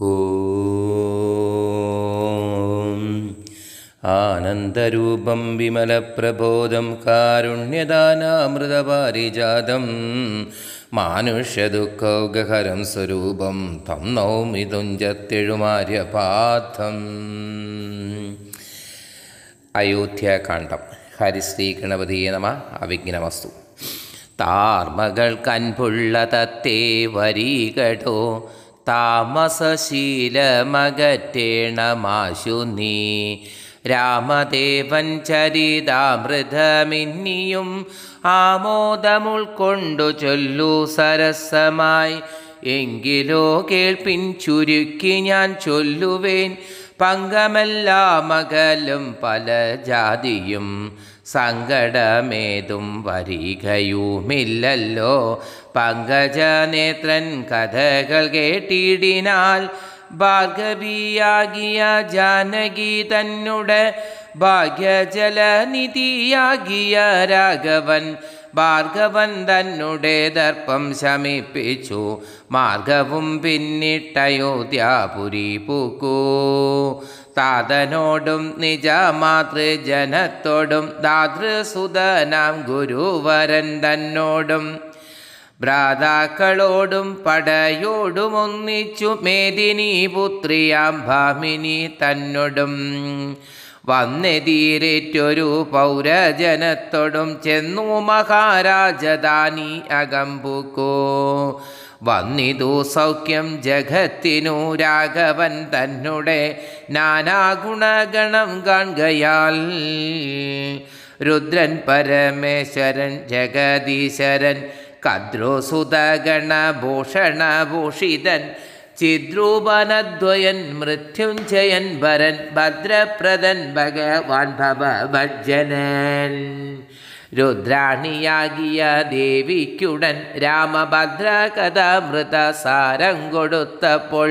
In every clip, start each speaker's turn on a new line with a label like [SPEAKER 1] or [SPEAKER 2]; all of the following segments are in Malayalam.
[SPEAKER 1] ഓം. ആനന്ദരൂപം വിമലപ്രബോധം കാരുണ്യദാനാമൃതപാരിജാതം മാനുഷ്യദുഃഖൗഗഹരം സ്വരൂപം തം നൗമി തുഞ്ചത്തെഴുമാര്യപാഥം ഹരിശ്രീ ഗണപതിയെ നമ. അവിഘ്നമസ്തു. താർമകൾക്കൻപുള്ള തത്തേ വരീകടോ. താമസശീലമകറ്റേണമാശു നീ രാമദേവൻ ചരിതാമൃതമിന്നിയും ആമോദമുൾക്കൊണ്ടു ചൊല്ലു സരസമായി. എങ്കിലോ കേൾപ്പിൻ ചുരുക്കി ഞാൻ ചൊല്ലുവേൻ. പങ്കമെല്ലാമകലും പല ജാതിയും സങ്കടമേതും വരികയുമില്ലല്ലോ. പങ്കജനേത്രൻ കഥകൾ കേട്ടിടിനാൽ ഭാർഗവിയാകിയ ജാനകി തന്നുടെ ഭാഗ്യജലനിധിയാകിയ രാഘവൻ ഭാർഗവൻ തന്നുടെ ദർപ്പം ശമിപ്പിച്ചു. മാർഗവും പിന്നിട്ടയോധ്യാപുരി പൂക്കൂ. താതനോടും നിജമാതൃജനത്തോടും ദാതൃസുതനാം ഗുരുവരൻ തന്നോടും ഭ്രാതാക്കളോടും പടയോടും ഒന്നിച്ചു മേദിനി പുത്രിയാം ഭാമിനി തന്നോടും. വന്നെതിരേറ്റൊരു പൗരജനത്തോടും ചെന്നു മഹാരാജധാനി അകമ്പുക്കോ. വന്നിതു സൗഖ്യം ജഗത്തിനു രാഘവൻ തന്നെ നാനാഗുണഗണം കാണുകയാൽ. രുദ്രൻ പരമേശ്വരൻ ജഗദീശ്വരൻ കദ്രോസുതഗണഭൂഷണഭൂഷിതൻ ചിദ്രൂപനദ്വയൻ മൃത്യുഞ്ജയൻ ഭരൻ ഭദ്രപ്രദൻ ഭഗവാൻ ഭവഭജനൻ രുദ്രാണിയാകിയ ദേവിക്കുടൻ രാമഭദ്ര കഥാമൃത സാരം കൊടുത്തപ്പോൾ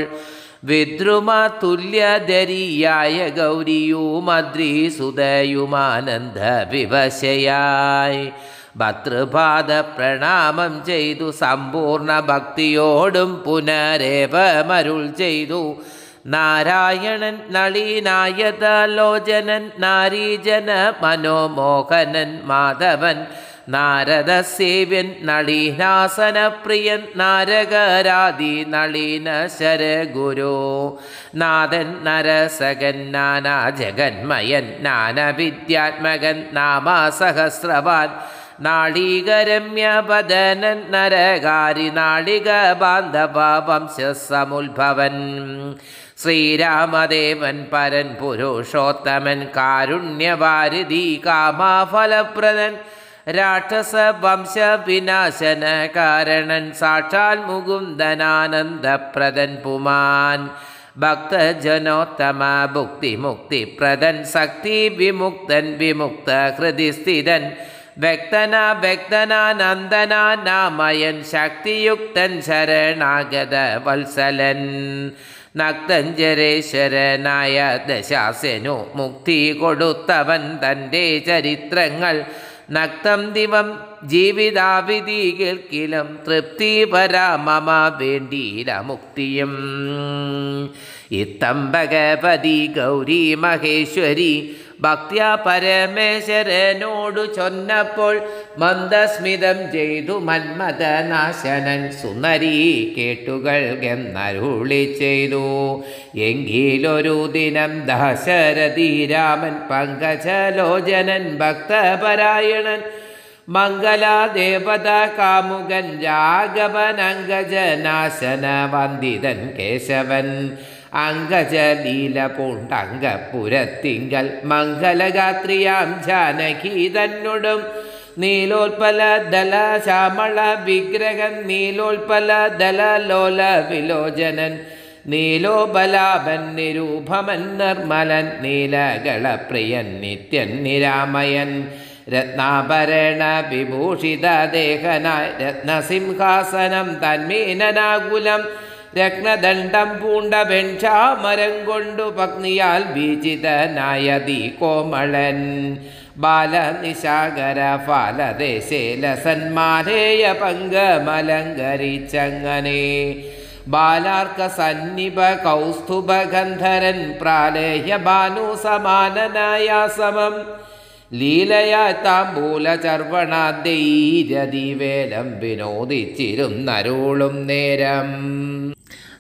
[SPEAKER 1] വിദ്രുമ തുല്യധരിയായ ഗൗരിയുമദ്രീസുതയുമാനന്ദ വിവശയായി. ഭതൃപാദ പ്രണാമം ചെയ്തു സമ്പൂർണ ഭക്തിയോടും പുനരേവമരുൾ ചെയ്തു. നാരായണൻ നളീനായതലോചനൻ നാരീജന മനോമോഹനൻ മാധവൻ നാരദസേവ്യൻ നളീനാസനപ്രിയൻ നാരകരാതി നളീന ശരഗുരു നാഥൻ നരസകൻ നാനാ ജഗന്മയൻ നാനവിദ്യാത്മകൻ നാമാസഹസ്രവാൻ നാളികരമ്യപദനൻ നരകാരി നാളിക ബാന്ധവ ശ്രീരാമദേവൻ പരൻ പുരുഷോത്തമൻ കാരുണ്യവാരിധി കാമാഫലപ്രദൻ രാക്ഷസ വംശ വിനാശന കാരണൻ സാക്ഷാൽ മുകുന്ദനാനന്ദപ്രദൻ പുമാൻ ഭക്തജനോത്തമ ഭുക്തി മുക്തിപ്രദൻ ശക്തി വിമുക്തൻ വിമുക്ത ഹൃതി സ്ഥിതൻ വ്യക്തന വ്യക്തനാനന്ദന നാമയൻ ശക്തിയുക്തൻ ശരണാഗത വത്സലൻ നക്തഞ്ജരേശ്വരനായ ദശാസനു മുക്തി കൊടുത്തവൻ തന്റെ ചരിത്രങ്ങൾ. നക്തം ദിവം ജീവിതാവിധി കേൾക്കിലും തൃപ്തി പരാമമ വേണ്ടിയില മുക്തിയും. ഇത്തം ഭഗവതി ഗൗരി മഹേശ്വരി ഭക്ത്യ പരമേശ്വരനോടു ചൊന്നപ്പോൾ മന്ദസ്മിതം ചെയ്തു മന്മഥനാശനൻ സുന്ദരി കേട്ടുകൾ എന്നരുളി ചെയ്തു. എങ്കിലൊരു ദിനം ദശരഥി രാമൻ പങ്കജലോചനൻ ഭക്തപരായണൻ മംഗലാദേവത കാമുകൻ രാഘവൻ അങ്കജനാശന വന്ദിതൻ കേശവൻ അങ്കജലീല പൂണ്ടങ്കപുരത്തിങ്കൽ മംഗലഗാത്രിയാം ജാനകി തന്നോടും നീലോൽപല ദല ശ്യാമള വിഗ്രഹൻ നീലോൽപല ദല ലോല വിലോചനൻ നീലോബലാപൻ നിരൂപമൻ നിർമ്മലൻ നീലകളപ്രിയൻ നിത്യൻ നിരാമയൻ രത്നാഭരണ വിഭൂഷിത ദേഹനായ രത്നസിംഹാസനം തന്മീനനാകുലം രത്നദണ്ഡം പൂണ്ട വെൺചാമരം കൊണ്ടു പത്നിയാൽ ബീജിതനായ ദീ കോമളൻ. ബാലനിശാകര ഫാലദേശേ ലസന്മാരേയ പങ്കമലങ്കരിച്ചങ്ങനെ. ബാലാർക്ക സന്നിപ കൗസ്തുഭ ഗന്ധരൻ പ്രാലേഹ്യ ഭാനു സമാനനായ സമം ലീലയാ താമ്പൂല ചർവണാദ്യൈരതിവേലം വിനോദിച്ചിരുന്നരുളും നേരം.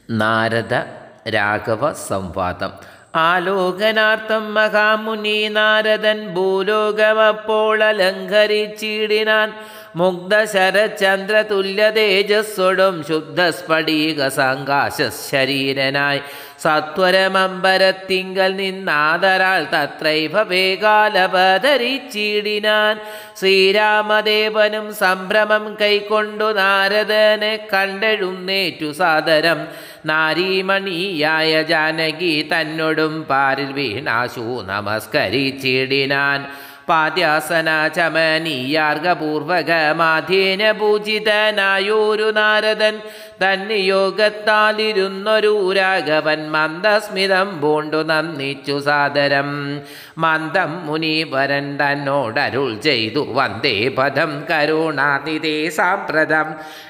[SPEAKER 1] നാരദ രാഘവ സംവാദം. ആലോകനാർത്ഥം മഹാമുനി നാരദൻ ഭൂലോകമപ്പോൾ അലങ്കരിച്ചിടിനാൻ മുഗ്ധ ശരചന്ദ്ര തുല്യ തേജസ്സൊടും ശുദ്ധ സ്ഫടിക സങ്കാശ ശരീരനായി സത്വരമമ്പരത്തിങ്കൽ നിന്നാദരാൾ തത്രൈവ വേഗാലപധരിച്ചിടിനാൻ. ശ്രീരാമദേവനും സംഭ്രമം കൈക്കൊണ്ടു നാരദനെ കണ്ടെഴുന്നേറ്റു സാദരം. നാരീമണിയായ ജാനകി തന്നോടും പാരിൽ വീണാശു നമസ്കരിച്ചിടിനാൻ. പാദ്യാസന ചമനീയാർഗപൂർവകമാധീന പൂജിതനായൊരു നാരദൻ തന്നിയോഗത്താലിരുന്നൊരു രാഘവൻ മന്ദസ്മിതം പൂണ്ടു നന്ദിച്ചു സാദരം. മന്ദം മുനീവരൻ തന്നോടരുൾ ചെയ്തു വന്ദേ പദം കരുണാനിതേ സാമ്പ്രതം.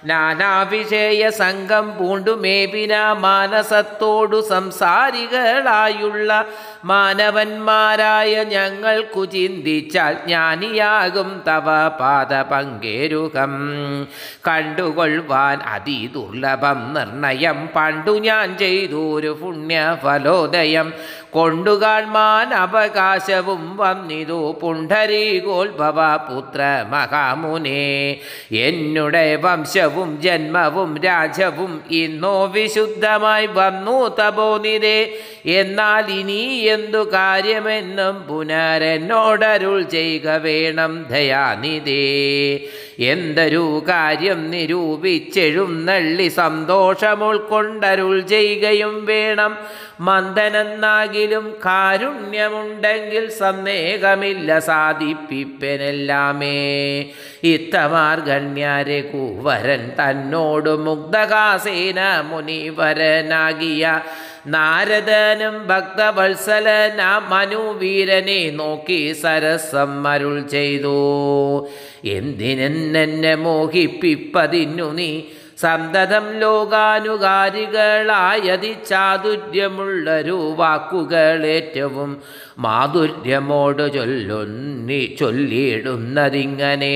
[SPEAKER 1] നാനാവിഷയ സംഘം പൂണ്ടുമേപിന മാനസത്തോടു സംസാരികളായുള്ള മാനവന്മാരായ ഞങ്ങൾ കുചിന്തിച്ചാൽ ജ്ഞാനിയാകും തവ പാദ പങ്കേരുകം. കണ്ടുകൊള്ളുവാൻ അതിദുർലഭം നിർണയം. പണ്ടു ഞാൻ ചെയ്തൊരു പുണ്യഫലോദയം. കൊണ്ടുകാൺമാൻ അവകാശവും വന്നിതു പുണ്ഡരീകോത്ഭവ പുത്ര മഹാമുനെ. എന്നുടെ വംശവും ജന്മവും രാജവും ഇന്നോ വിശുദ്ധമായി വന്നു തപോനിതേ എന്നാൽ ഇനി എന്തു കാര്യമെന്നും പുനരെന്നോടരുൾ ചെയ്യുക വേണം ദയാനിതേ എന്തൊരു കാര്യം നിരൂപിച്ചെഴുന്നള്ളി സന്തോഷമുൾക്കൊണ്ടരുൾ ചെയ്യുകയും വേണം മന്ദനെന്നാകിലും കാരുണ്യമുണ്ടെങ്കിൽ സന്ദേഹമില്ല സാധിപ്പിപ്പനെല്ലാമേ. ഇത്തമാർഗണ്യാരെ കൂവരൻ തന്നോട് മുഗ്ധകാസേന മുനിവരനാകിയ നാരദനും ഭക്തവത്സലന മനുവീരനെ നോക്കി സരസം അരുൾ ചെയ്തു. എന്തിനെന്നെ മോഹിപ്പിപ്പതിന്നു നീ സന്തതം ലോകാനുകാരികളായതി ചാതുര്യമുള്ളൊരു വാക്കുകൾ ഏറ്റവും മാധുര്യമോട് ചൊല്ലുന്നി ചൊല്ലിയിടുന്നതിങ്ങനെ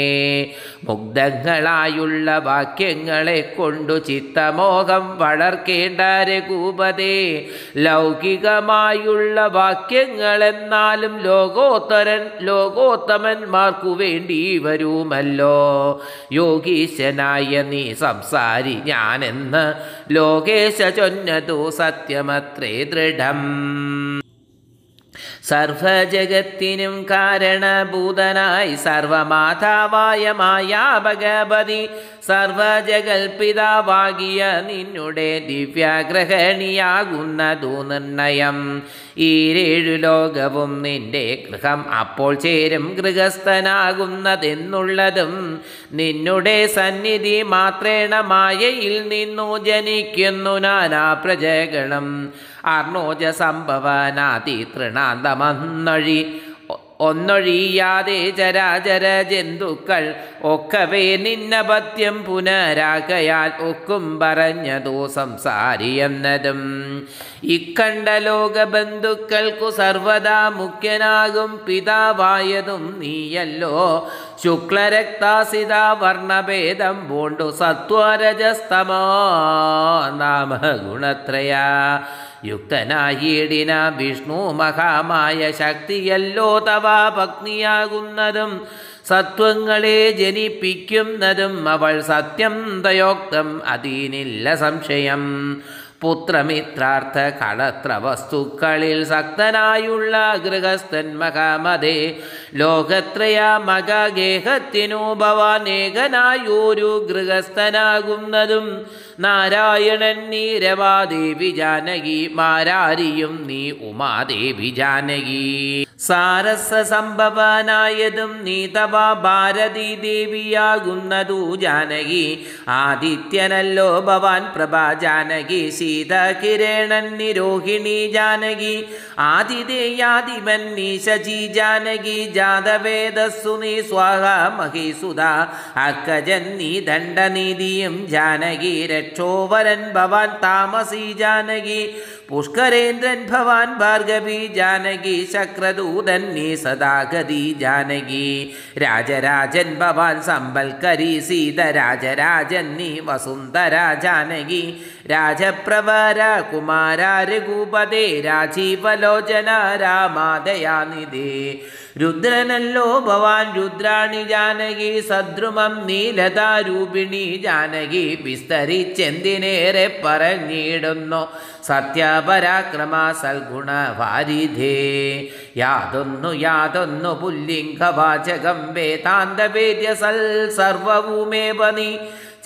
[SPEAKER 1] മുഗ്ധങ്ങളായുള്ള വാക്യങ്ങളെ കൊണ്ടു ചിത്തമോഹം വളർക്കേണ്ട രഘൂപതേ ലൗകികമായുള്ള വാക്യങ്ങളെന്നാലും ലോകോത്തരൻ ലോകോത്തമന്മാർക്കു വേണ്ടി വരുമല്ലോ. യോഗീശനായ നീ സംസാരി ഞാനെന്ന് ലോകേശ ചൊന്നതു സത്യമത്രേ ദൃഢം. സർവജഗത്തിനും കാരണഭൂതനായി സർവമാതാവായ മായാ ഭഗവതി സർവജഗൽപിതാവാകിയ നിന്നുടെ ദിവ്യാഗ്രഹണിയാകുന്നതു നിർണയം. ഈരേഴു ലോകവും നിന്റെ ഗൃഹം അപ്പോൾ ചേരും ഗൃഹസ്ഥനാകുന്നതെന്നുള്ളതും നിന്നുടെ സന്നിധി മാത്രേണ മായയിൽ നിന്നു ജനിക്കുന്നു നാനാ പ്രജകളും. അർണോജ സംഭവനാതി തൃണാന്തമന്നൊഴി ഒന്നൊഴിയാതെ ചരാചര ജന്തുക്കൾ ഒക്കവേ നിന്നപത്യം പുനരാകയാൽ ഒക്കും പറഞ്ഞതോ സംസാരിയെന്നതും. ഇക്കണ്ട ലോകബന്ധുക്കൾക്കു സർവദാ മുഖ്യനാകും പിതാവായതും നീയല്ലോ. ശുക്ലരക്താസിത വർണഭേദം പൂണ്ടു സത്വരജസ്തമോ നാമ ഗുണത്രയ യുക്തനായിടിന വിഷ്ണു മഹാമായ ശക്തിയല്ലോ തവാ പത്നിയാകുന്നതും സത്വങ്ങളെ ജനിപ്പിക്കുന്നതും അവൾ സത്യം തയോക്തം അതീനില്ല സംശയം. പുത്രമിത്രാർത്ഥ കളത്ര വസ്തുക്കളിൽ സക്തനായുള്ള ഗൃഹസ്ഥൻ മഹാമതേ ലോകത്രയ മകഗേഹത്തിനു ഭവാനേകനായൊരു ഗൃഹസ്ഥനാകുന്നതും നാരായണൻ നീ രവാദേവി ജാനകി മാരാരിയും നീ ഉമാദേവി ജാനകി. സാരസ സംഭവനായതും നീ തവ ഭാരതി ദേവിയാകുന്നതു ജാനകി. ആദിത്യനല്ലോ ഭവാൻ പ്രഭാ ജാനകി സീത കിരണൻ നിരോഹിണി ജാനകി. ആതിഥേയാദിമൻ നീ ശചി ജാനകി ജാതവേദസ്സു നീ സ്വാഹ മഹീസുത അക്കജൻ നീ ദണ്ഡനീതിയും ജാനകി രക്ഷോവരൻ ഭവാൻ താമസി ജാനകി. പുഷ്കരേന്ദ്രൻ ഭവാൻ ഭാർഗവി ജാനകി ശക്രദൂതൻ നീ സദാഗതി ജാനകി. രാജരാജൻ ഭവാൻ സമ്പൽക്കരി സീത രാജരാജൻ നീ വസുന്ധര ജാനകി. രാജപ്രവര കുമാര രഘുപതേ രാജീവലോചന രാമാദയാനിധേ. രുദ്രനല്ലോ ഭവാൻ രുദ്രാണി ജാനകി സദ്രുമം നീലതാരൂപിണി ജാനകി. വിസ്തരിച്ചെന്തിനേറെ പറഞ്ഞിടുന്നു. पराक्रमा सल्गुणवारिधे यादन्नु यादोन्नु पुल्लिङ्गवाच गम् ಸಲ್ सल् ಮೇ ಬನಿ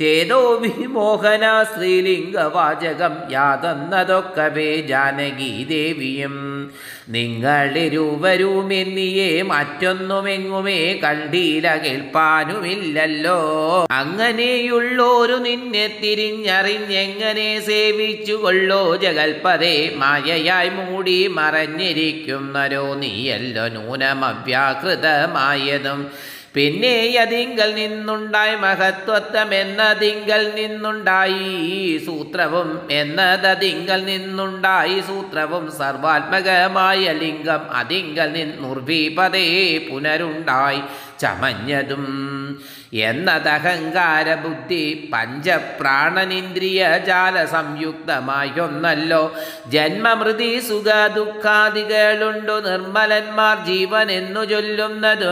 [SPEAKER 1] ചേതോ വിമോഹന സ്ത്രീലിംഗവാചകം യാതൊന്നതൊക്കവേ ജാനകി ദേവിയും. നിങ്ങളിരുവരുമെന്നിയേ മറ്റൊന്നുമെങ്ങുമേ കണ്ടീല കേൾപ്പാനുമില്ലല്ലോ. അങ്ങനെയുള്ളോരു നിന്നെ തിരിഞ്ഞറിഞ്ഞെങ്ങനെ സേവിച്ചു കൊള്ളോ ജഗൽപതേ. മായയായി മൂടി മറഞ്ഞിരിക്കുന്നരോ നീയല്ലോ നൂനമവ്യാകൃതമായതും പിന്നെ അതിങ്കൽ നിന്നുണ്ടായി മഹത്വത്വം എന്നതിങ്കൽ നിന്നുണ്ടായി സൂത്രവും എന്നതതിങ്കൽ നിന്നുണ്ടായി സൂത്രവും സർവാത്മകമായ ലിംഗം അതിങ്കൽ നിന്നുർവീപതേ പുനരുണ്ടായി ചമഞ്ഞതും എന്നതഹങ്കാര ബുദ്ധി പഞ്ചപ്രാണനിന്ദ്രിയ ജാല സംയുക്തമായൊന്നല്ലോ ജന്മമൃതി സുഖ ദുഃഖാദികളുണ്ടു നിർമ്മലന്മാർ ജീവൻ എന്നു ചൊല്ലുന്നത്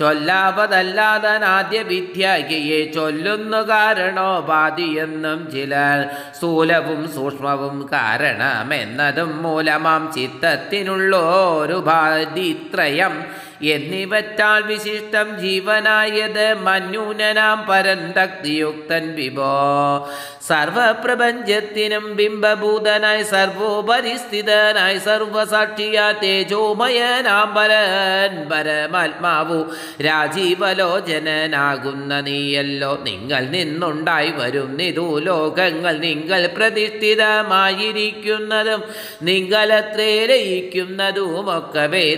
[SPEAKER 1] ചൊല്ലാവതല്ലാതനാദ്യ വിദ്യയെ ചൊല്ലുന്നു കാരണോപാധിയെന്നും ചിലർ സ്ഥൂലവും സൂക്ഷ്മവും കാരണമെന്നതും മൂലമാം ചിത്തത്തിനുള്ളോരു ബാധിത്രയം എന്നിവറ്റാൽ വിശിഷ്ടം ജീവനായത് മന്യൂനനാം പരന്തക്തിയുക്തൻ വിഭോ. സർവപ്രപഞ്ചത്തിനും ബിംബഭൂതനായി സർവോപരിസ്ഥിതനായി സർവസാക്ഷിയാ തേജോമയനാം പരൻ പരമാത്മാവു രാജീവലോചനനാകുന്ന നീയല്ലോ. നിങ്ങൾ നിന്നുണ്ടായി വരും നിതു ലോകങ്ങൾ നിങ്ങൾ പ്രതിഷ്ഠിതമായിരിക്കുന്നതും നിങ്ങളത്രേ ലയിക്കുന്നതുമൊക്കവേ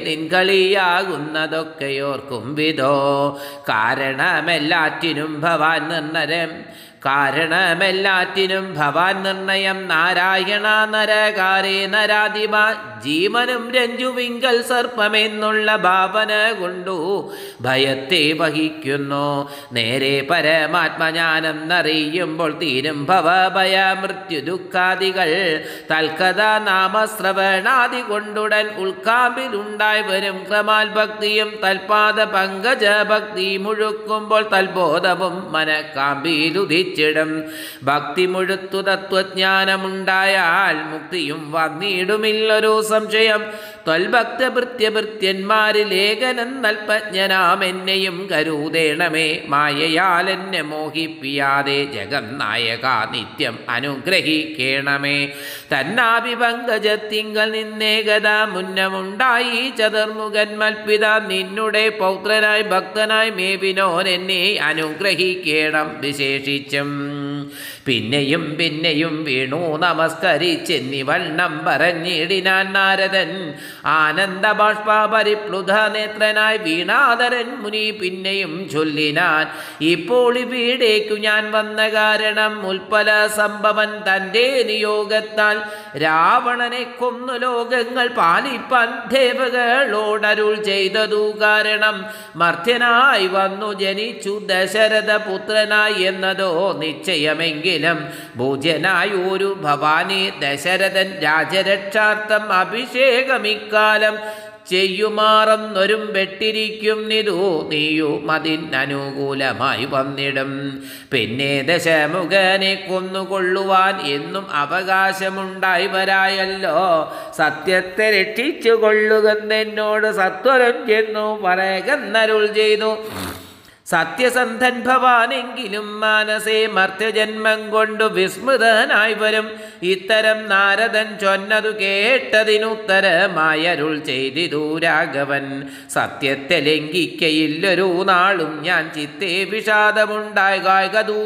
[SPEAKER 1] നിൻകളിയാകുന്നതൊക്കെയോർക്കും വിധോ. കാരണമെല്ലാറ്റിനും ഭവാൻ നിർണരം. കാരണമെല്ലാറ്റിനും ഭവാൻ നിർണയം നാരായണ നരകാരേ നരാധിപ ജീവനും രഞ്ജുവിങ്കൽ സർപ്പമെന്നുള്ള ഭാവന കൊണ്ടു ഭയത്തെ വഹിക്കുന്നു. നേരെ പരമാത്മജ്ഞാനം നറിയുമ്പോൾ തീരും ഭവഭയ മൃത്യു ദുഃഖാദികൾ തൽക്കഥ നാമശ്രവണാദി കൊണ്ടുടൻ ഉൾക്കാമ്പിലുണ്ടായി വരും ക്രമാൽ ഭക്തിയും തൽപാദ പങ്കജ ഭക്തി മുഴുക്കുമ്പോൾ തൽബോധവും മനക്കാമ്പിലുദിച്ചു. ിടും ഭക്തി മുഴുത്തു തത്വജ്ഞാനമുണ്ടായാൽ മുക്തിയും വന്നിടുമില്ലൊരു സംശയം. ത്വൽഭക്ത ഭൃത്യഭൃത്യന്മാരിൽ ഏകനൻ നൽപജ്ഞനാം എന്നെയും കരുതേണമേ. മായയാൽ എന്നെ മോഹിപ്പിയാതെ ജഗം നായക നിത്യം അനുഗ്രഹിക്കേണമേ. തന്നാഭിപങ്കജത്തിങ്കൽ നിന്നേകത മുന്നമുണ്ടായി. ചതുർമുഖൻ മൽപിത നിന്നുടെ പൗത്രനായി ഭക്തനായി മേവിനോൻ എന്നെ അനുഗ്രഹിക്കേണം. വിശേഷിച്ചും Um. പിന്നെയും പിന്നെയും വീണു നമസ്കരിച്ചെന്നി വണ്ണം പറഞ്ഞിടിനാൻ നാരദൻ. ആനന്ദ ബാഷ്പ നേത്രനായി വീണാദരൻ മുനി പിന്നെയും ചൊല്ലിനാൻ. ഇപ്പോൾ ഇവിടേക്കു ഞാൻ വന്ന കാരണം ഉൽപ്പല സംഭവൻ തന്റെ നിയോഗത്താൽ. രാവണനെ കൊന്നു ലോകങ്ങൾ പാലിപ്പാൻ ദേവകളോടരുൾ ചെയ്തതു കാരണം മർത്യനായി വന്നു ജനിച്ചു ദശരഥ പുത്രനായി എന്നതോ നിശ്ചയമെങ്കിലും ഭോജ്യനായ ഭൂജനായൂരു ഭവാനി ദശരഥൻ രാജരക്ഷാർത്ഥം അഭിഷേകമിക്കാലം ചെയ്യുമാറന്നൊരും വെട്ടിരിക്കുന്നിതു നീയും മതിനനുകൂലമായി വന്നിടും. പിന്നെ ദശമുഖനെ കൊന്നുകൊള്ളുവാൻ എന്നും അവകാശമുണ്ടായി വരായല്ലോ. സത്യത്തെ രക്ഷിച്ചു കൊള്ളുകെന്നോട് സത്വരം ചെന്നു പറയുകന്നരുൾ ചെയ്തു. സത്യസന്ധൻ ഭവാനെങ്കിലും മാനസേ മർത്യജന്മം കൊണ്ടു വിസ്മൃതനായി വരും. ഇത്തരം നാരദൻ ചൊന്നതു കേട്ടതിനുത്തരമായരുൾ ചെയ്തിതു രാഘവൻ. സത്യത്തെ ലംഘിക്കയില്ലൊരു നാളും ഞാൻ ചിത്തേ വിഷാദമുണ്ടായ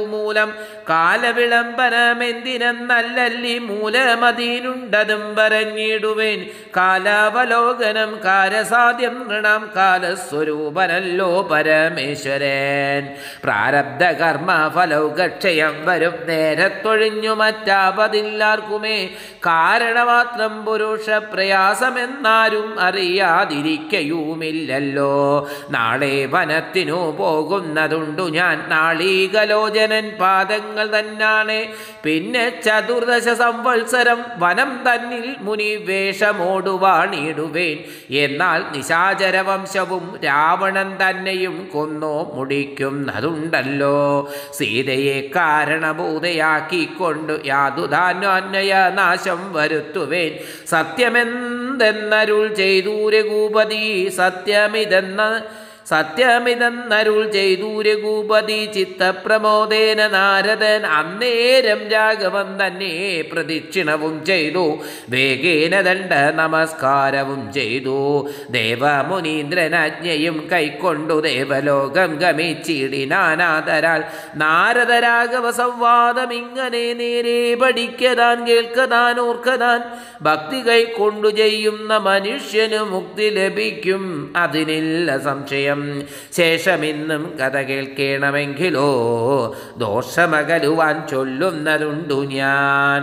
[SPEAKER 1] മൂലം കാലവിളംബനമെന്തിനെന്നല്ലല്ലി മൂലമതിയിലുണ്ടതും പറഞ്ഞിടുവേൻ. കാലാവലോകനം കാലസാധ്യം നൃണം കാലസ്വരൂപനല്ലോ പരമേശ്വരൻ. പ്രാരബ്ധ കർമ്മ ഫലൗകക്ഷയം വരും നേരത്തൊഴിഞ്ഞു മറ്റാപതില്ലാർക്കുമേ. കാരണമാത്രം പുരുഷ പ്രയാസമെന്നാരും അറിയാതിരിക്കയുമില്ലല്ലോ. നാളെ വനത്തിനു പോകുന്നതുണ്ടു ഞാൻ. നാളീകലോചനൻ പാദങ്ങൾ തന്നാണ്. പിന്നെ ചതുർദശ സംവത്സരം വനം തന്നിൽ മുനി വേഷമോടുവാണിടുവേൻ എന്നാൽ നിശാചരവംശവും രാവണൻ തന്നെയും കൊന്നോ മുടിക്കുന്നതുണ്ടല്ലോ. സീതയെ കാരണഭൂതയാക്കിക്കൊണ്ട് യാതുധാന്വന്വയ നാശം വരുത്തുവേൻ. സത്യമെന്തെന്നരുൾ ചെയ്തു രഘൂപതി സത്യമിതെന്ന സത്യമിതെന്നരുൾ ചെയ്തു രഘുപതി ചിത്തപ്രമോദേന നാരദൻ അന്നേരം രാഘവൻ തന്നെ പ്രദക്ഷിണവും ചെയ്തു. വേഗേന ദണ്ഡ നമസ്കാരവും ചെയ്തു. ദേവമുനീന്ദ്രനാജ്ഞയും കൈക്കൊണ്ടു ദേവലോകം ഗമിച്ചിടിനാനാദരാൽ നാരദ രാഘവ സംവാദം ഇങ്ങനെ നേരെ പഠിക്കതാൻ കേൾക്കതാൻ ഓർക്കതാൻ. ഭക്തി കൈക്കൊണ്ടു ചെയ്യുന്ന മനുഷ്യന് മുക്തി ലഭിക്കും. അതിനില്ല സംശയം. ശേഷമിന്നും കഥ കേൾക്കണമെങ്കിലോ ദോഷമകലുവാൻ ചൊല്ലുന്നതുണ്ടു ഞാൻ.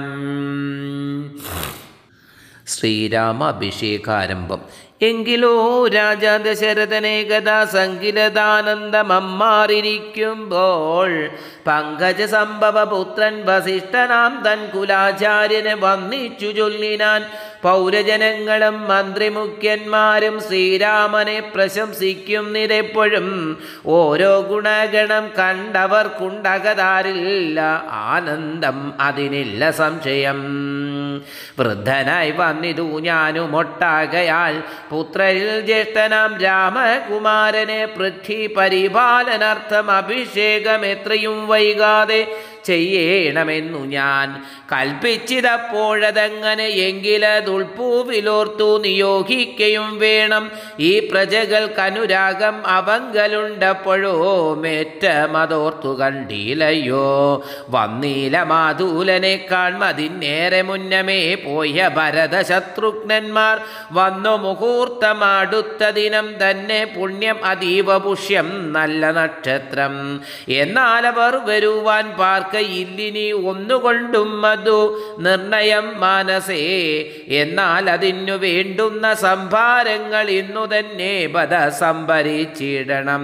[SPEAKER 1] ശ്രീരാമാഭിഷേകാരംഭം. എങ്കിലോ രാജാ ദശരഥനെ സങ്കിലതാനന്ദമമ്മാറിരിക്കുമ്പോൾ പങ്കജ സംഭവ പുത്രൻ വസിഷ്ഠനാം തൻ കുലാചാര്യനെ വന്നിച്ചു ചൊല്ലിനാൻ പൗരജനങ്ങളും മന്ത്രിമുഖ്യന്മാരും ശ്രീരാമനെ പ്രശംസിക്കും പ്രശംസിക്കുന്നിതെപ്പോഴും ഓരോ ഗുണഗണം കണ്ടവർക്കുണ്ടകതാരില്ല. ആനന്ദം അതിനില്ല സംശയം. വൃദ്ധനായി വന്നിതു ഞാനുമൊട്ടാകയാൽ. പുത്രരിൽ ജ്യേഷ്ഠനാം രാമകുമാരനെ പൃഥ്വി പരിപാലനാർത്ഥം അഭിഷേകം എത്രയും വൈകാതെ ചെയ്യണമെന്നു ഞാൻ കൽപ്പിച്ചിതപ്പോഴതങ്ങനെ എങ്കിലതുൾപ്പൂവിലോർത്തു നിയോഗിക്കയും വേണം. ഈ പ്രജകൾക്കനുരാഗം അവങ്കലുണ്ടപ്പോഴോ മേറ്റമതോർത്തു കണ്ടീലയോ വന്നീല മാതൂലനെ കാൺമതിന്നേറെ മുന്നമേ പോയ ഭരത ശത്രുഘ്നന്മാർ വന്നു മുഹൂർത്തമാടുത്ത ദിനം തന്നെ പുണ്യം അതീവ പുഷ്യം നല്ല നക്ഷത്രം. എന്നാൽ വരുവാൻ വരുവാൻ പാർക്കയില്ലിനി ഒന്നുകൊണ്ടും അതു നിർണയം മാനസേ. എന്നാൽ അതിനു വേണ്ടുന്ന സംഭാരങ്ങൾ ഇന്നു തന്നെ പദ സംഭരിച്ചിടണം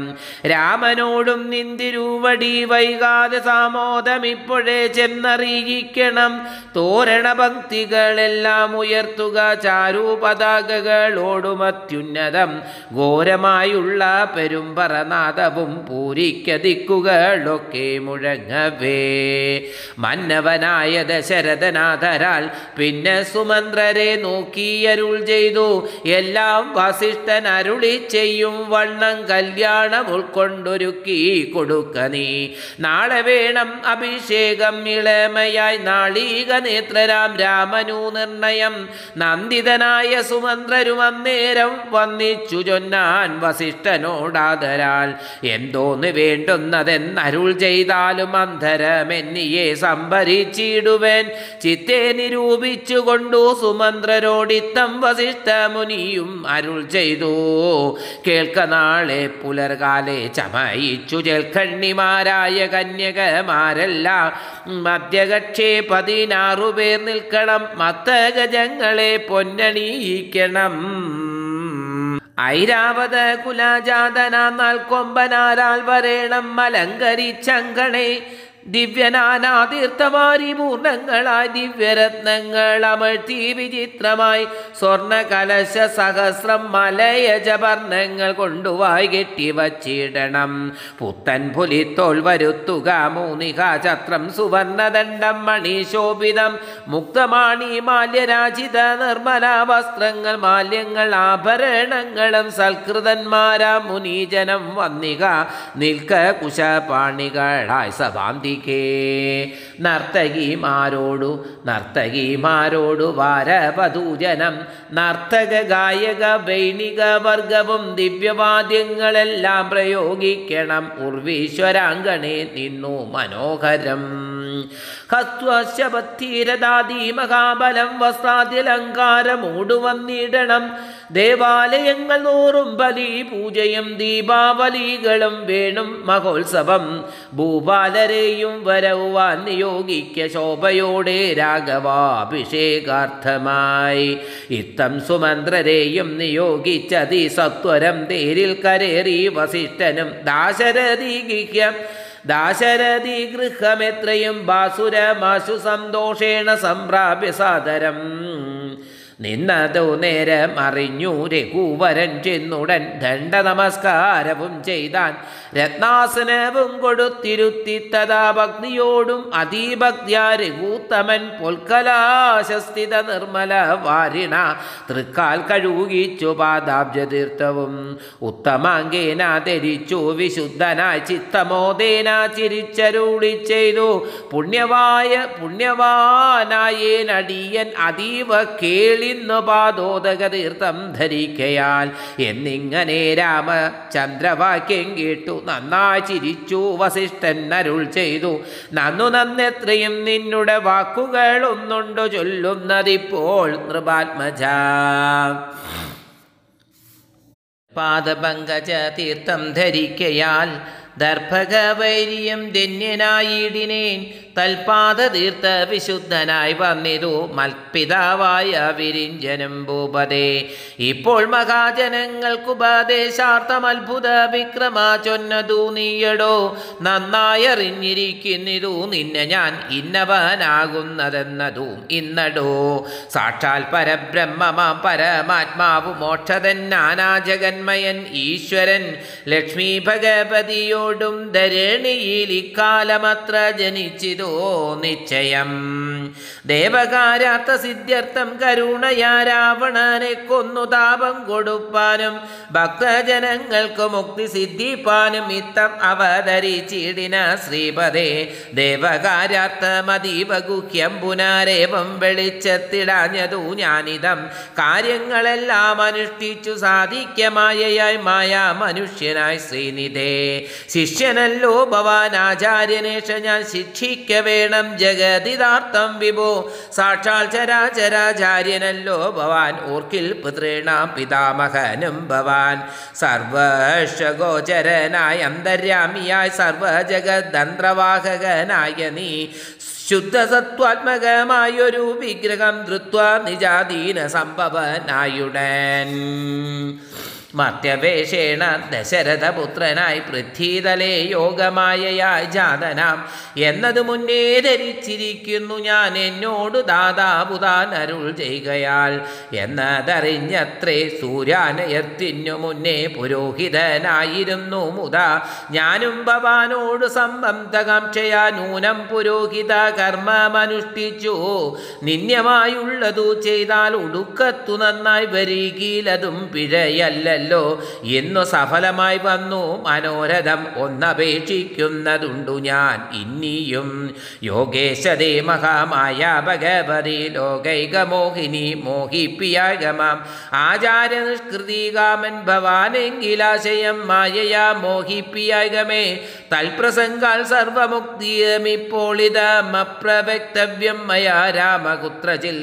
[SPEAKER 1] രാമനോടും നിന്തിരുവടി വൈകാതെ സാമോദം ഇപ്പോഴേ ചെന്നറിയിക്കണം. തോരണ ഭക്തികളെല്ലാം ഉയർത്തുക ചാരു പതാകകളോടും അത്യുന്നതം. ഘോരമായുള്ള പെരുമ്പറനാഥവും പൂരിക്കതിക്കുകളൊക്കെ മുഴങ്ങവേ. മന്നവനായ ദശരഥനാഥരാൽ പിന്നെ സുമന്ത്രരെ നോക്കിയരുൾ ചെയ്തു. എല്ലാം വസിഷ്ഠൻ അരുളി ചെയ്യും. വണ്ണം കല്യാണം ഉൾക്കൊണ്ടൊരുക്കി കൊടുക്ക നീ. നാളെ വേണം അഭിഷേകം. ഇളമയായി നാളീക നേത്രരാം രാമനു നിർണയം. നന്ദിതനായ സുമന്ത്രരും അന്നേരം വന്നിച്ചു ചൊന്നാൻ വസിഷ്ഠനോടാദരാൽ. എന്തോന്ന് വേണ്ടുന്നതെന്നരുൾ ചെയ്താലും അന്ധരമെന്നിയെ സംഭരിച്ചിടുവൻ. ചിത്തെ നിരൂപിച്ചു കൊണ്ടു സുമന്ത്രരോടിത്തം വസിഷ്ഠ മുനിയും അരുൾ ചെയ്തു. കേൾക്ക നാളെ പുലർകാലെ ചമയിച്ചു ചെൽക്കണ്ണിമാരായ കന്യകമാരെല്ലാം. മധ്യകക്ഷേ പതിനാറു പേർ നിൽക്കണം. മത്തഗജങ്ങളെ പൊന്നണിയിക്കണം. ഐരാവത കുലജാതനാൽ കൊമ്പനാരാൽ വരേണം. മലങ്കരിച്ചങ്കണേ ദിവ്യനാനാതീർത്ഥമാരി പൂർണങ്ങളായി ദിവ്യരത്നങ്ങൾ അമഴ്ത്തി വിചിത്രമായി സ്വർണ കലശ സഹസ്രം മലയജവർണങ്ങൾ കൊണ്ടുവായി കെട്ടിവച്ചിടണം പുത്തൻ പുലിത്തോൾ വരുത്തുക മൂന്നിഹാചത്രം സുവർണദണ്ഡം മണിശോഭിതം മുക്തമാണി മാല്യരാജിത നിർമ്മല വസ്ത്രങ്ങൾ മാല്യങ്ങൾ ആഭരണങ്ങളും സൽകൃതന്മാരാ മുനീജനം വന്നിക നിൽക്ക കുശപാണികളായി സഭാന്തികേ നർത്തകിമാരോടു നർത്തകിമാരോടു വാരപദൂജനം നർത്തക ഗായക വൈണിക വർഗവും ദിവ്യവാദ്യങ്ങളെല്ലാം പ്രയോഗിക്കണം. ഉർവീശ്വരാങ്കണേ നിന്നു മനോഹരം. ഹസ്വശപത്തീരദാദി മഹാബലം വസ്ത്രാദ്യലങ്കാരമൂടുവന്നിടണം. ദേവാലയങ്ങൾ നൂറും ബലി പൂജയും ദീപാവലികളും വേണം മഹോത്സവം. ഭൂപാലരെയും വരവുവാൻ നിയോഗിക്ക ശോഭയോടെ രാഘവാഭിഷേകാർത്ഥമായി. ഇത്തം സുമന്ത്രരെയും നിയോഗിച്ചതി സത്വരം തേരിൽ കരേറി വസിഷ്ഠനും ദാശരഥി ഗിഹ്യം ദാശരഥി ഗൃഹമെത്രയും ബാസുരമാശു സന്തോഷേണ സംപ്രാപ്യ സാദരം. നിന്നതു നേരം അറിഞ്ഞു രഘുവരൻ ചെന്നുടൻ ദണ്ഡ നമസ്കാരവും ചെയ്താൻ രത്നാസനവും കൊടുത്തിരുത്തി തഥാ ഭക്തിയോടും അതീഭക്തിയ രഘൂത്തമൻ പൊൽക്കലാശസ്ഥിത നിർമ്മല വാരിണ തൃക്കാൽ കഴുകിച്ചു പാദാബ്ജതീർത്ഥവും ഉത്തമാങ്കേന ധരിച്ചു വിശുദ്ധനായി ചിത്തമോദേന ചിരിച്ചരുളി ചെയ്തു പുണ്യവായ പുണ്യവാനായേനടിയൻ അതീവ കേളിന്നു പാദോദക തീർത്ഥം ധരിക്കയാൽ. എന്നിങ്ങനെ രാമചന്ദ്രവാക്യം കേട്ടു. നന്നായി ചിരിച്ചു. വസിഷ്ഠൻ അരുൾ ചെയ്തു. നന്നു നന്നെത്രയും നിന്നുടെ വാക്കുകൾ ഒന്നുണ്ടു ചൊല്ലുന്നതിപ്പോൾ നൃപാത്മജ പാദപങ്കജ തീർത്ഥം ധരിക്കയാൽ ദർഭകവൈര്യം ധന്യനായിടിനേൻ തൽപാദ തീർത്ഥ വിശുദ്ധനായി വന്നിതു. മൽപിതാവായ വിരിഞ്ജനം ഭൂപതേ. ഇപ്പോൾ മഹാജനങ്ങൾക്കുപദേശാർത്ഥം അത്ഭുത വിക്രമ ചൊന്നതു നീയടോ. നന്നായി അറിഞ്ഞിരിക്കുന്നിതു നിന്നെ ഞാൻ ഇന്നവനാകുന്നതെന്നതും ഇന്നടോ. സാക്ഷാൽ പരബ്രഹ്മമാം പരമാത്മാവു മോക്ഷതൻ നാനാജഗന്മയൻ ഈശ്വരൻ ലക്ഷ്മി ഭഗവതിയോടും ധരണിയിൽ ഇക്കാലമത്ര ജനിച്ചിതോ. നിശ്ചയം. ദേവകാരാർത്ഥ സിദ്ധ്യർത്ഥം കരുണയാ രാവണനെ കൊന്നു താപം കൊടുപ്പാനും ഭക്തജനങ്ങൾക്ക് മുക്തി സിദ്ധിപ്പാനും ഇത്തം അവതരിച്ചിടിന ശ്രീപദേ. ദേവകാരാർത്ഥമതീവ ഗുഹ്യം പുനരേവം വെളിച്ചത്തിടാഞ്ഞതു ഞാനിതം. കാര്യങ്ങളെല്ലാം അനുഷ്ഠിച്ചു സാധിക്യമായയായി മായ മനുഷ്യനായി ശ്രീനിധേ. ശിഷ്യനല്ലോ ഭവാൻ ആചാര്യനേഷ ഞാൻ ശിക്ഷിക്ക വേണം ജഗതിദാർത്ഥം വിഭോ. സാക്ഷാൽ ചരാചരാചാര്യനല്ലോ ഭവാൻ. ഓർക്കിൽ പുത്രേണ പിതാമഹനും ഭവാൻ. സർവശഗോചരനായ അന്തര്യാമിയായി സർവജഗദന്ത്രവാഹകനായ നീ. ശുദ്ധസത്വാത്മകമായൊരു വിഗ്രഹം ധൃത്വ നിജാധീന സംഭവനായുടൻ മർത്യവേഷേണ ദശരഥപുത്രനായി പൃഥ്വീതലേ യോഗമായയായി ജാതനാം. എന്നത് മുന്നേ ധരിച്ചിരിക്കുന്നു ഞാൻ എന്നോട് ദാതാപുതാൻ അരുൾ ചെയ്യുകയാൽ. എന്നതറിഞ്ഞത്രേ സൂര്യാനയത്തിനു മുന്നേ പുരോഹിതനായിരുന്നു മുത. ഞാനും ഭവാനോട് സംബന്ധകാംക്ഷയാ നൂനം പുരോഹിത കർമ്മമനുഷ്ഠിച്ചു. നിന്യമായുള്ളതു ചെയ്താൽ ഉടുക്കത്തു നന്നായി വരികീലതും പിഴയല്ല ല്ലോ എന്നു സഫലമായി വന്നു മനോരഥം ഒന്നപേക്ഷിക്കുന്നതുണ്ടു ഞാൻ ഇനിയും. യോഗേശതേ മഹാമായ ഭഗവതി ലോകൈകമോഹിനി മോഹിപ്പിയാഗമാം. ആചാര നിഷ്കൃതികാമൻ ഭവാനെങ്കിലാശയം മായയാ മോഹിപ്പിയാഗമേ. തൽപ്രസംഗാൽ സർവമുക്തിയമിപ്പോളിതമപ്രവക്തവ്യം മയാ രാമകുത്രജിൽ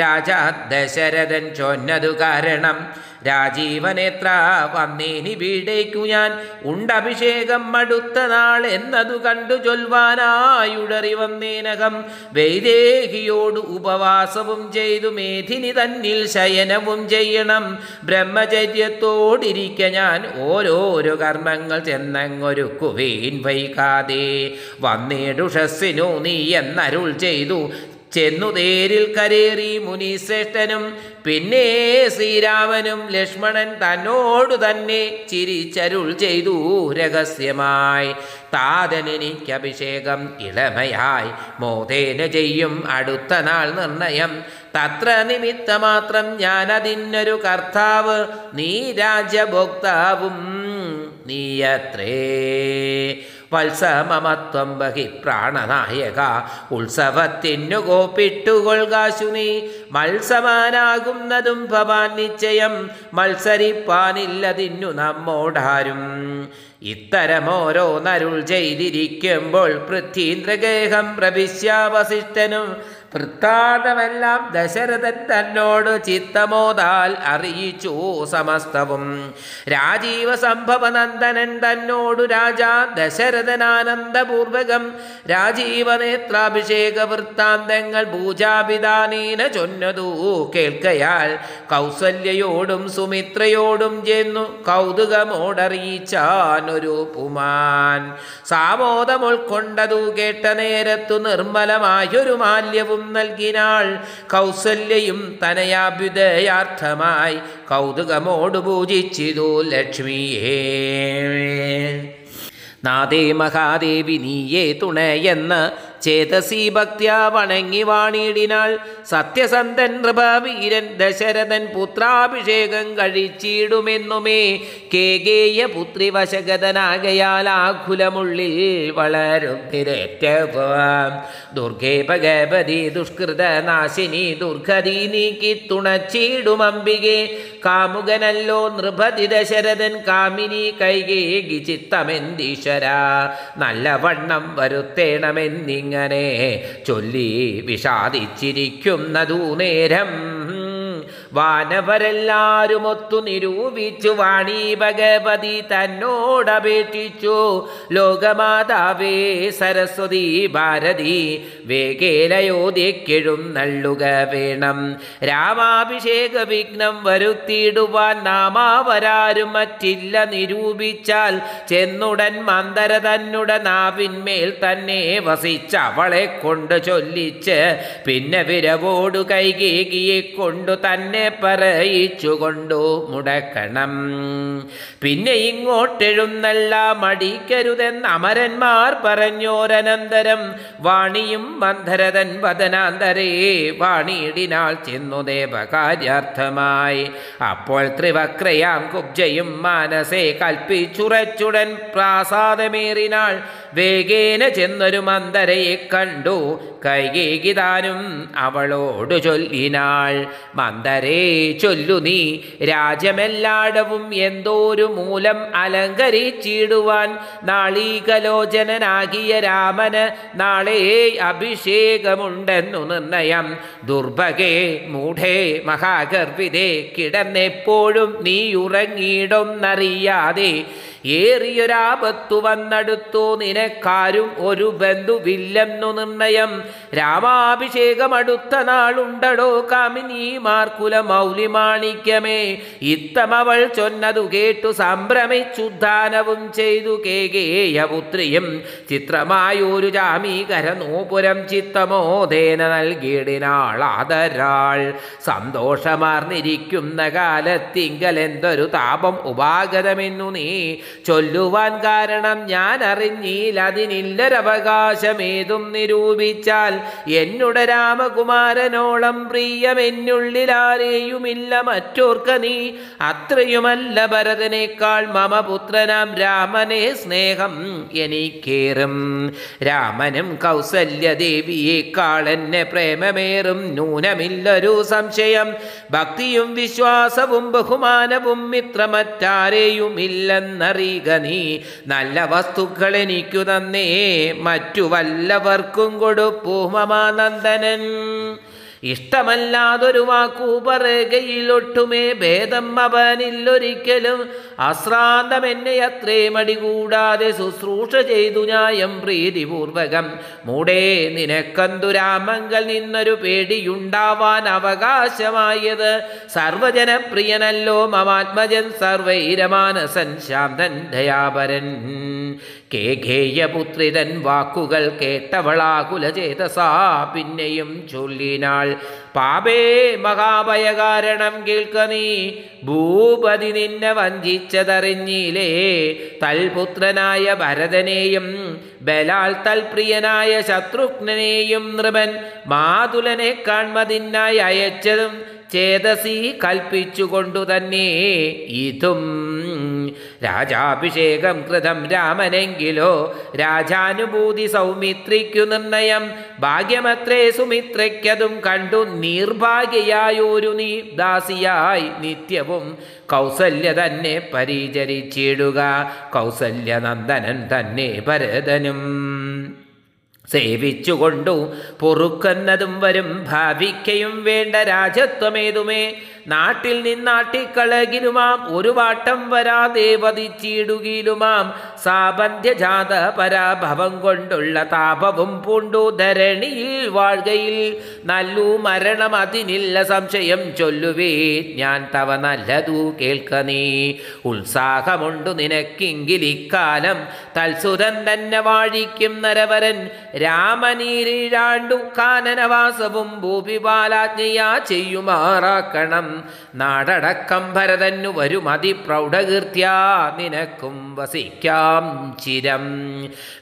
[SPEAKER 1] രാജാ ദശരഥൻ ചൊന്നതു കാരണം രാജീവനേത്ര വന്നേനി വീടേക്കു ഞാൻ. ഉണ്ടഭിഷേകം അടുത്ത നാൾ എന്നതു കണ്ടു ചൊൽവാനായുടറി വന്നേനകം. വൈദേഹിയോട് ഉപവാസവും ചെയ്തു മേധിനി തന്നിൽ ശയനവും ചെയ്യണം. ബ്രഹ്മചര്യത്തോടിരിക്ക ഞാൻ ഓരോരോ കർമ്മങ്ങൾ ചെന്നങ്ങൊരുക്കുവേൻ വൈകാതെ. വന്നേടുഷസ്സിനു നീ എന്നരുൾ ചെയ്തു. ചെന്നു തേരിൽ കരേറി മുനിശ്രേഷ്ഠനും പിന്നെ ശ്രീരാമനും ലക്ഷ്മണൻ തന്നോടു തന്നെ ചിരിച്ചരുൾ ചെയ്തു രഹസ്യമായി. താതനെനിക്ക് അഭിഷേകം ഇളമയായി. മോദേന ചെയ്യും അടുത്ത നാൾ നിർണയം. തത്ര നിമിത്തമാത്രം ഞാനതിനൊരു കർത്താവ് നീ രാജ്യഭോക്താവും നീയത്രേ. വത്സമമത്വം ബഹി പ്രാണനായക ഉത്സവത്തിനു കോപ്പിട്ടുകൊൾകാശു നീ മത്സമാനാകുന്നതും ഭവാൻ നിശ്ചയം മത്സരിപ്പാനില്ലതിന്നു നമ്മോടാരും. ഇത്തരമോരോ നരുൾ ചെയ്തിരിക്കുമ്പോൾ പൃഥ്വീന്ദ്രഗേഹം പ്രവിശ്യ വസിഷ്ഠനും വൃത്താന്തമെല്ലാം ദശരഥൻ തന്നോട് ചിത്തമോതാൽ അറിയിച്ചു സമസ്തവും. രാജീവ സംഭവനന്ദനൻ തന്നോടു രാജാ ദശരഥനാനന്ദപൂർവകം രാജീവ നേത്രാഭിഷേക വൃത്താന്തങ്ങൾ പൂജാപിതാനീന ചൊന്നതു കേൾക്കയാൽ കൗസല്യയോടും സുമിത്രയോടും ചെന്നു കൗതുകമോടറിയിച്ചാനൊരു പുമാൻ. സാമോദം ഉൾക്കൊണ്ടതു കേട്ട നേരത്തു നിർമ്മലമായൊരു മാല്യവും നൽകിനാൾ. കൗസല്യയും തനയാഭ്യുദയാർത്ഥമായി കൗതുകമോട് പൂജിച്ചിതു ലക്ഷ്മിയേ. നാദേ മഹാദേവി നീയേ തുണയെന്ന് ചേതസി ഭക്തിയ വണങ്ങി വാണിയിടിനാൾ സത്യസന്ധൻ നൃപവീരൻ ദശരഥൻ പുത്രാഭിഷേകം കഴിച്ചിടുമെന്നുമേ കേകേയ പുത്രി വശഗതനാകയാൽ ആകുലമുള്ളിൽ വളരും തിരറ്റവും ദുർഗേ ഭഗവതി ദുഷ്കൃത നാശിനി ദുർഗതി നീക്കി തുണച്ചിടും കാമുകനല്ലോ നൃപതി ദശരഥൻ കാമിനി കൈകേകി ചിത്തമെന്തീശ്വര നല്ലവണ്ണം വരുത്തേണമെന്നിങ്ങനെ ചൊല്ലി വിഷാദിച്ചിരിക്കുന്നതു നേരം വാനവരെല്ലാരും ഒത്തു നിരൂപിച്ചു വാണി ഭഗവതി തന്നോടപേക്ഷിച്ചു. ലോകമാതാവേ സരസ്വതി ഭാരതി വേഗേലയോധ്യക്കെഴും നള്ളുക വേണം. രാമാഭിഷേക വിഘ്നം വരുത്തിയിടുവാൻ നാമാവരാരും മറ്റില്ല നിരൂപിച്ചാൽ ചെന്നുടൻ മന്ദര തന്നുട നാവിന്മേൽ തന്നെ വസിച്ച അവളെ കൊണ്ട് ചൊല്ലിച്ച് പിന്നെ വിരവോടു കൈകേകിയെ കൊണ്ടു തന്നെ പറയിച്ചു കൊണ്ടു മുടക്കണം. പിന്നെ ഇങ്ങോട്ടെഴുന്നല്ല മടിക്കരുതെന്ന് അമരന്മാർ പറഞ്ഞോരനന്തരം വാണിയും മന്ധരതൻ വദനാന്തരേ വാണിയിടിനാൾ ചെന്നു ദേവകാര്യാർത്ഥമായി. അപ്പോൾ ത്രിവക്രയാം കുബ്ജയും മാനസേ കൽപ്പിച്ചുറച്ചുടൻ പ്രാസാദമേറിനാൾ വേഗേന ചെന്നൊരു മന്ദരയെ കണ്ടു. കൈകേകിതാനും അവളോട് ചൊല്ലിനാൾ. മന്ദരേ ചൊല്ലു നീ. രാജ്യമെല്ലാടവും എന്തോരു മൂലം അലങ്കരിച്ചിടുവാൻ നാളീകലോചനനാകിയ രാമന് നാളെ അഭിഷേകമുണ്ടെന്നു നിർണയം. ദുർഭകേ മൂഢേ മഹാഗർഭിതേ കിടന്നെപ്പോഴും നീ ഉറങ്ങിയിടൊന്നറിയാതെ ഏറിയൊരാപത്തു വന്നടുത്തു നിനക്കാരും ഒരു ബന്ധുവില്ലെന്നു നിർണയം. രാമാഭിഷേകം അടുത്ത നാളുണ്ടടോ കാമിനിമാർക്കുല മൗലിമാണിക്യമേ ഇത്തമവൾ ചൊന്നതു കേട്ടു സംഭ്രമിച്ചുദ്ധാനവും ചെയ്തു കേകേയപുത്രിയും ചിത്രമായൊരു ജാമീകര നോപുരം ചിത്തമോദേന നൽകിയിടിനാൾ ആദരാൾ സന്തോഷമാർന്നിരിക്കുന്ന കാലത്തിങ്കൽ എന്തൊരു താപം ഉപാഗതമെന്നു നീ ചൊല്ലുവാൻ കാരണം ഞാൻ അറിഞ്ഞീൽ അതിനില്ലൊരവകാശമേതും നിരൂപിച്ചാൽ എന്നുടെ രാമകുമാരനോളം പ്രിയമെന്നുള്ളിലാരെയുമില്ല മറ്റോർക്ക നീ. അത്രയുമല്ല ഭരതനേക്കാൾ മമ പുത്രനാം രാമനെ സ്നേഹം എനിക്കേറും. രാമനും കൗസല്യദേവിയേക്കാൾ എന്നെ പ്രേമമേറും. നൂനമില്ലൊരു സംശയം. ഭക്തിയും വിശ്വാസവും ബഹുമാനവും മിത്രമറ്റാരെയുമില്ലെന്നറിയുക നീ. നല്ല വസ്തുക്കൾ എനിക്കു തന്നേ. മറ്റു വല്ലവർക്കും കൊടുപ്പൂമമാനന്ദനൻ ഇഷ്ടമല്ലാതൊരു വാക്കു പറയുകയിലൊട്ടുമേ ഭേദം അവനില്ലൊരിക്കലും അശ്രാന്തം എന്നെ അത്രേ മടി കൂടാതെ ശുശ്രൂഷ ചെയ്തു ഞായം പ്രീതിപൂർവകം. മൂടേ നിനക്കന്തു രാമങ്കൽ നിന്നൊരു പേടിയുണ്ടാവാൻ അവകാശമായത്. സർവജനപ്രിയനല്ലോ മമാത്മജൻ സർവൈരമാനസൻ ശാന്തൻ ദയാപരൻ. കേഘേയപുത്രിതൻ വാക്കുകൾ കേട്ടവളാകുല ചേതസാ പിന്നെയും ചൊല്ലിനാൾ പാപേ മഹാഭയകാരണം കേൾക്ക നീ ഭൂപതി നിന്നെ വഞ്ചിച്ചതറിഞ്ഞിലേ. തൽപുത്രനായ ഭരതനെയും ബലാൽ തൽപ്രിയനായ ശത്രുഘ്നെയും നൃപൻ മാതുലനെ കാൺമതിനായി അയച്ചതും ചേതസി കൽപ്പിച്ചുകൊണ്ടു തന്നെ. ഇതും രാജാഭിഷേകം കൃതം രാമനെങ്കിലോ രാജാനുഭൂതി സൗമിത്രിക്കു നിർണയം. ഭാഗ്യമത്രേ സുമിത്രയ്ക്കതും കണ്ടു നീർഭാഗ്യയായൊരു നീ ദാസിയായി നിത്യവും കൗസല്യ തന്നെ പരിചരിച്ചിടുക. കൗസല്യനന്ദനൻ തന്നെ ഭരതനും സേവിച്ചുകൊണ്ടു പൊറുക്കുന്നതും വരും ഭാവിക്കയും വേണ്ട രാജത്വമേതുമേ. നാട്ടിൽ നിന്നാട്ടിക്കളകിലുമാം ഒരു വാട്ടം വരാതെ വധിച്ചിടുകിലുമാം സാബന്ധ്യജാത പരാഭവം കൊണ്ടുള്ള താപവും പൂണ്ടു ധരണിയിൽ വാഴ്കയിൽ. നല്ലു മരണം അതിനില്ല സംശയം ചൊല്ലുവേ ഞാൻ തവ നല്ലതു കേൾക്ക നീ. ഉത്സാഹമുണ്ടു നിനക്കിങ്കിലിക്കാലം തൽസുരൻ തന്നെ വാഴിക്കും നരവരൻ. രാമനീരിഴാണ്ടു കാനനവാസവും ഭൂപിപാലാജ്ഞയാ ചെയ്യുമാറാക്കണം. നാടടക്കം ഭരതന്നു വരും അതിപ്രൗഢകീർത്തിയാ നിനക്കും വസിക്കാം ചിരം.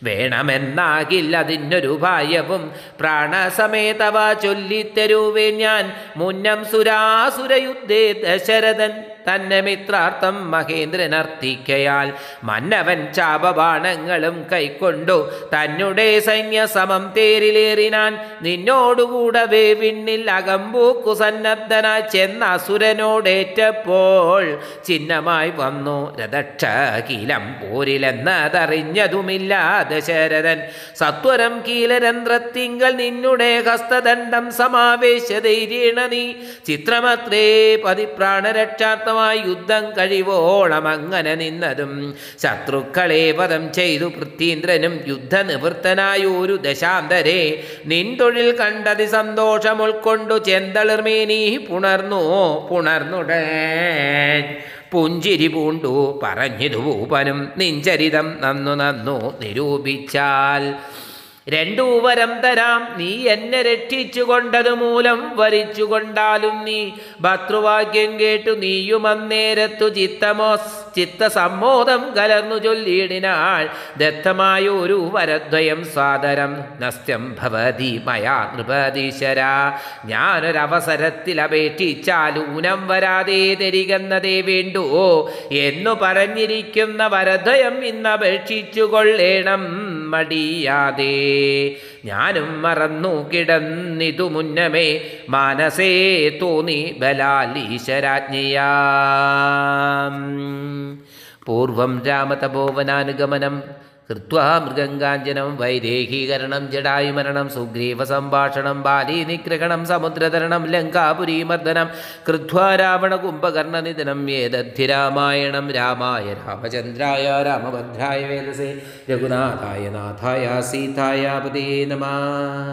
[SPEAKER 1] വേണമെന്നാകിൽ അതിനൊരു ഭയവും പ്രാണസമേതവ ചൊല്ലിത്തരുവേ ഞാൻ മുന്നം സുരാസുരയുദ്ധേ ദശരഥൻ. തന്നെ മിത്രാർത്ഥം മഹേന്ദ്രനർത്ഥിക്കയാൽ മന്നവൻ ചാപബാണങ്ങളും കൈക്കൊണ്ടു തന്നെ സൈന്യസമം തേരിലേറിനാൻ നിന്നോടുകൂടവേ വിണ്ണിൽ അകമ്പൂക്കു സന്നദ്ധന ചെന്ന അസുരനോടേറ്റപ്പോൾ ചിഹ്നമായി വന്നു രഥക്ഷകീലം പോരിലെന്നതറിഞ്ഞതുമില്ല ദശരഥൻ സത്വരം കീലരന്ധ്രത്തിങ്കൽ നിന്നുടെ ഹസ്തദണ്ഡം സമാവേശ ധൈര്യണ നീ. ചിത്രമത്രേ പതിപ്രാണരക്ഷാർത്ഥമായി യുദ്ധം കഴിവോളം അങ്ങനെ നിന്നതും ശത്രുക്കളെ വധം ചെയ്തു പൃഥ്വീന്ദ്രനും യുദ്ധനിവൃത്തനായ ഒരു ദശാന്തരെ. നിൻതൊഴിൽ കണ്ടതി സന്തോഷം ഉൾക്കൊണ്ടു ചെന്തളിർമേനി പുണർന്നു പുണർന്നുടേ. പുഞ്ചിരി പൂണ്ടു പറഞ്ഞിതു നിഞ്ചരിതം നന്നു നന്നു നിരൂപിച്ചാൽ. രണ്ടു വരം തരാം. നീ എന്നെ രക്ഷിച്ചു കൊണ്ടതു മൂലം വരിച്ചുകൊണ്ടാലും നീ ഭർത്തൃവാക്യം കേട്ടു. നീയും അന്നേരത്തു ചിത്തമോ ചിത്തസമ്മോദം കലർന്നു ചൊല്ലിയിടിനാൾ. ദത്തമായ ഒരു വരദ്വയം സാദരം. നസ്ത്യം ഭവതി മയാ നൃപതീശ്വര ഞാനൊരവസരത്തിൽ അപേക്ഷിച്ചാൽ ഊനം വരാതെ തരികന്നതേ വേണ്ടു. എന്നു പറഞ്ഞിരിക്കുന്ന വരദ്വയം ഇന്നപേക്ഷിച്ചു കൊള്ളേണം മടിയാതെ. ഞാനും മറന്നു കിടന്നിതു മുന്നമേ മാനസേ തോന്നി ബലാലീശരാജ്ഞയാ. പൂർവം രാമതപോവനാനുഗമനം कृत्वा मृगङ्गाञ्जनं वैदेहीकरणं जडायुमरणं सुग्रीवसम्भाषणं बालीनिग्रहणं समुद्रतरणं लङ्कापुरीमर्दनं कृत्वा रावणकुम्भकर्णनिधनं येदद्धि रामायणं रामाय रामचन्द्राय रामभद्राय वेदसे रघुनाथाय नाथाय सीतायापदे नमः